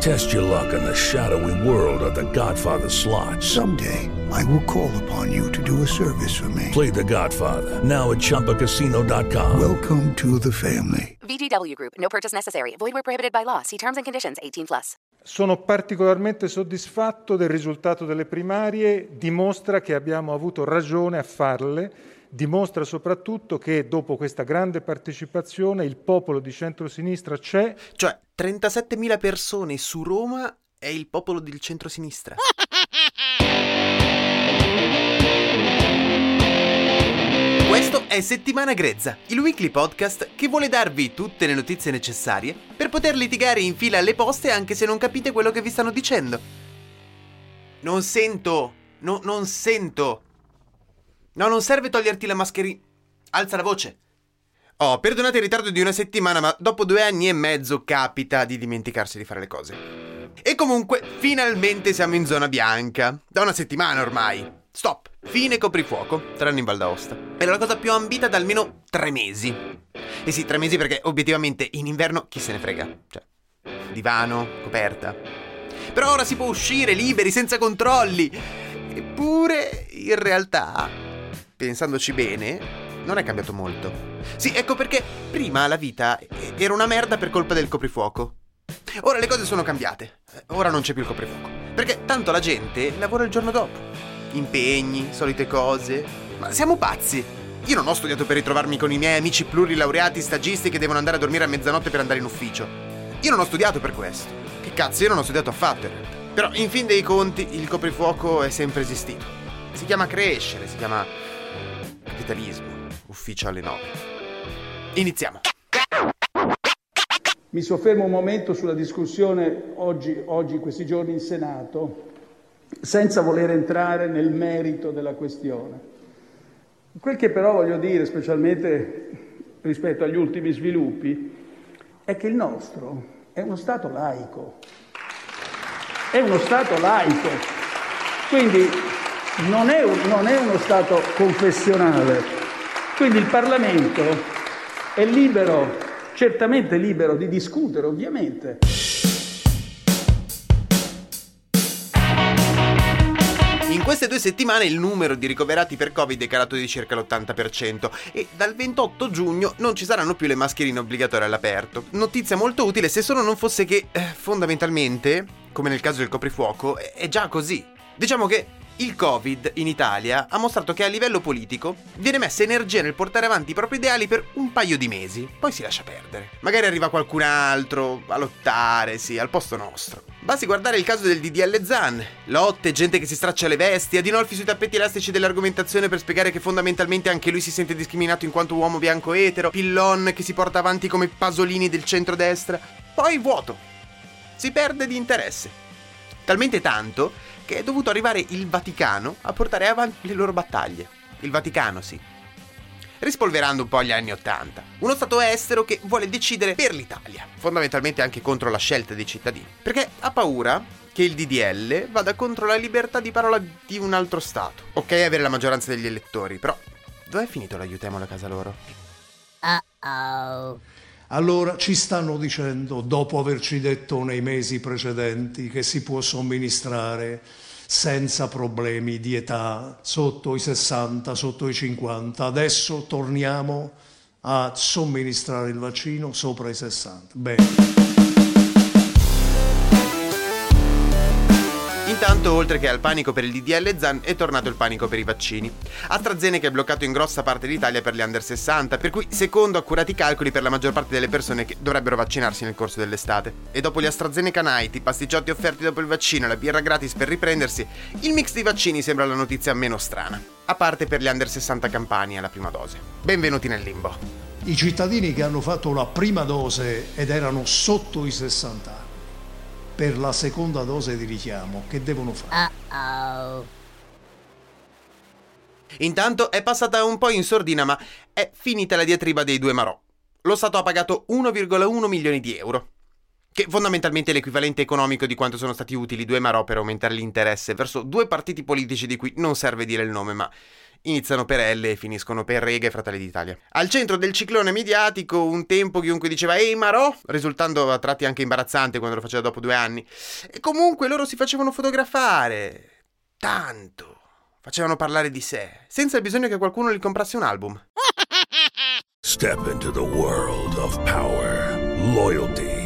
Test your luck in the shadowy world of The Godfather slot. Someday, I will call upon you to do a service for me. Play The Godfather now at ChumbaCasino.com. Welcome to the family. VGW Group. No purchase necessary. Void where prohibited by law. See terms and conditions. 18 plus. Sono particolarmente soddisfatto del risultato delle primarie, dimostra che abbiamo avuto ragione a farle, dimostra soprattutto che dopo questa grande partecipazione il popolo di centrosinistra c'è. Cioè, 37.000 persone su Roma è il popolo del centrosinistra. Questo è Settimana Grezza, il weekly podcast che vuole darvi tutte le notizie necessarie per poter litigare in fila alle poste anche se non capite quello che vi stanno dicendo. Non sento, no, non sento. No, non serve toglierti la mascherina. Alza la voce. Oh, perdonate il ritardo di una settimana, ma dopo due anni e mezzo capita di dimenticarsi di fare le cose. E comunque, finalmente siamo in zona bianca. Da una settimana ormai. Stop. Fine coprifuoco, tranne in Val d'Aosta. Era la cosa più ambita da almeno tre mesi. E sì, tre mesi perché obiettivamente in inverno chi se ne frega. Cioè, divano, coperta. Però ora si può uscire liberi, senza controlli. Eppure, in realtà, pensandoci bene, non è cambiato molto. Sì, ecco perché prima la vita era una merda per colpa del coprifuoco. Ora le cose sono cambiate. Ora non c'è più il coprifuoco. Perché tanto la gente lavora il giorno dopo. Impegni, solite cose. Ma siamo pazzi. Io non ho studiato per ritrovarmi con i miei amici plurilaureati stagisti che devono andare a dormire a mezzanotte per andare in ufficio. Io non ho studiato per questo. Che cazzo, io non ho studiato affatto. Però in fin dei conti il coprifuoco è sempre esistito. Si chiama crescere, si chiama capitalismo. Ufficio alle 9. Iniziamo. Mi soffermo un momento sulla discussione oggi, oggi, questi giorni in Senato, senza voler entrare nel merito della questione. Quel che però voglio dire, specialmente rispetto agli ultimi sviluppi, è che il nostro è uno Stato laico. È uno Stato laico. Quindi non è, un, non è uno Stato confessionale. Quindi il Parlamento è libero certamente libero di discutere, ovviamente. In queste due settimane il numero di ricoverati per Covid è calato di circa l'80% e dal 28 giugno non ci saranno più le mascherine obbligatorie all'aperto. Notizia molto utile se solo non fosse che, eh, fondamentalmente, come nel caso del coprifuoco, è già così. Diciamo che il Covid in Italia ha mostrato che a livello politico viene messa energia nel portare avanti i propri ideali per un paio di mesi, poi si lascia perdere. Magari arriva qualcun altro a lottare, sì, al posto nostro. Basti guardare il caso del DDL Zan. Lotte, gente che si straccia le vesti, Adinolfi sui tappeti elastici dell'argomentazione per spiegare che fondamentalmente anche lui si sente discriminato in quanto uomo bianco etero, Pillon che si porta avanti come Pasolini del centrodestra. Poi vuoto. Si perde di interesse. Talmente tanto che è dovuto arrivare il Vaticano a portare avanti le loro battaglie. Il Vaticano, sì. Rispolverando un po' gli anni Ottanta. Uno Stato estero che vuole decidere per l'Italia, fondamentalmente anche contro la scelta dei cittadini. Perché ha paura che il DDL vada contro la libertà di parola di un altro Stato. Ok avere la maggioranza degli elettori, però dov'è finito l'aiutiamolo a casa loro? Uh-oh. Allora ci stanno dicendo, dopo averci detto nei mesi precedenti, che si può somministrare senza problemi di età sotto i 60, sotto i 50. Adesso torniamo a somministrare il vaccino sopra i 60. Bene. Intanto, oltre che al panico per il DDL Zan, è tornato il panico per i vaccini. AstraZeneca è bloccato in grossa parte d'Italia per gli under 60, per cui, secondo accurati calcoli, per la maggior parte delle persone che dovrebbero vaccinarsi nel corso dell'estate. E dopo gli AstraZeneca Night, i pasticciotti offerti dopo il vaccino e la birra gratis per riprendersi, il mix dei vaccini sembra la notizia meno strana. A parte per gli under 60 campani alla prima dose. Benvenuti nel limbo. I cittadini che hanno fatto la prima dose ed erano sotto i 60 anni per la seconda dose di richiamo, che devono fare? Uh-oh. Intanto è passata un po' in sordina, ma è finita la diatriba dei due Marò. lo Stato ha pagato 1,1 milioni di euro che fondamentalmente è l'equivalente economico di quanto sono stati utili due Marò per aumentare l'interesse verso due partiti politici di cui non serve dire il nome, ma iniziano per L e finiscono per Rega e Fratelli d'Italia. Al centro del ciclone mediatico, un tempo chiunque diceva Ehi Marò, risultando a tratti anche imbarazzante quando lo faceva dopo due anni. E comunque loro si facevano fotografare. Tanto. Facevano parlare di sé, senza il bisogno che qualcuno gli comprasse un album. Step into the world of power, loyalty.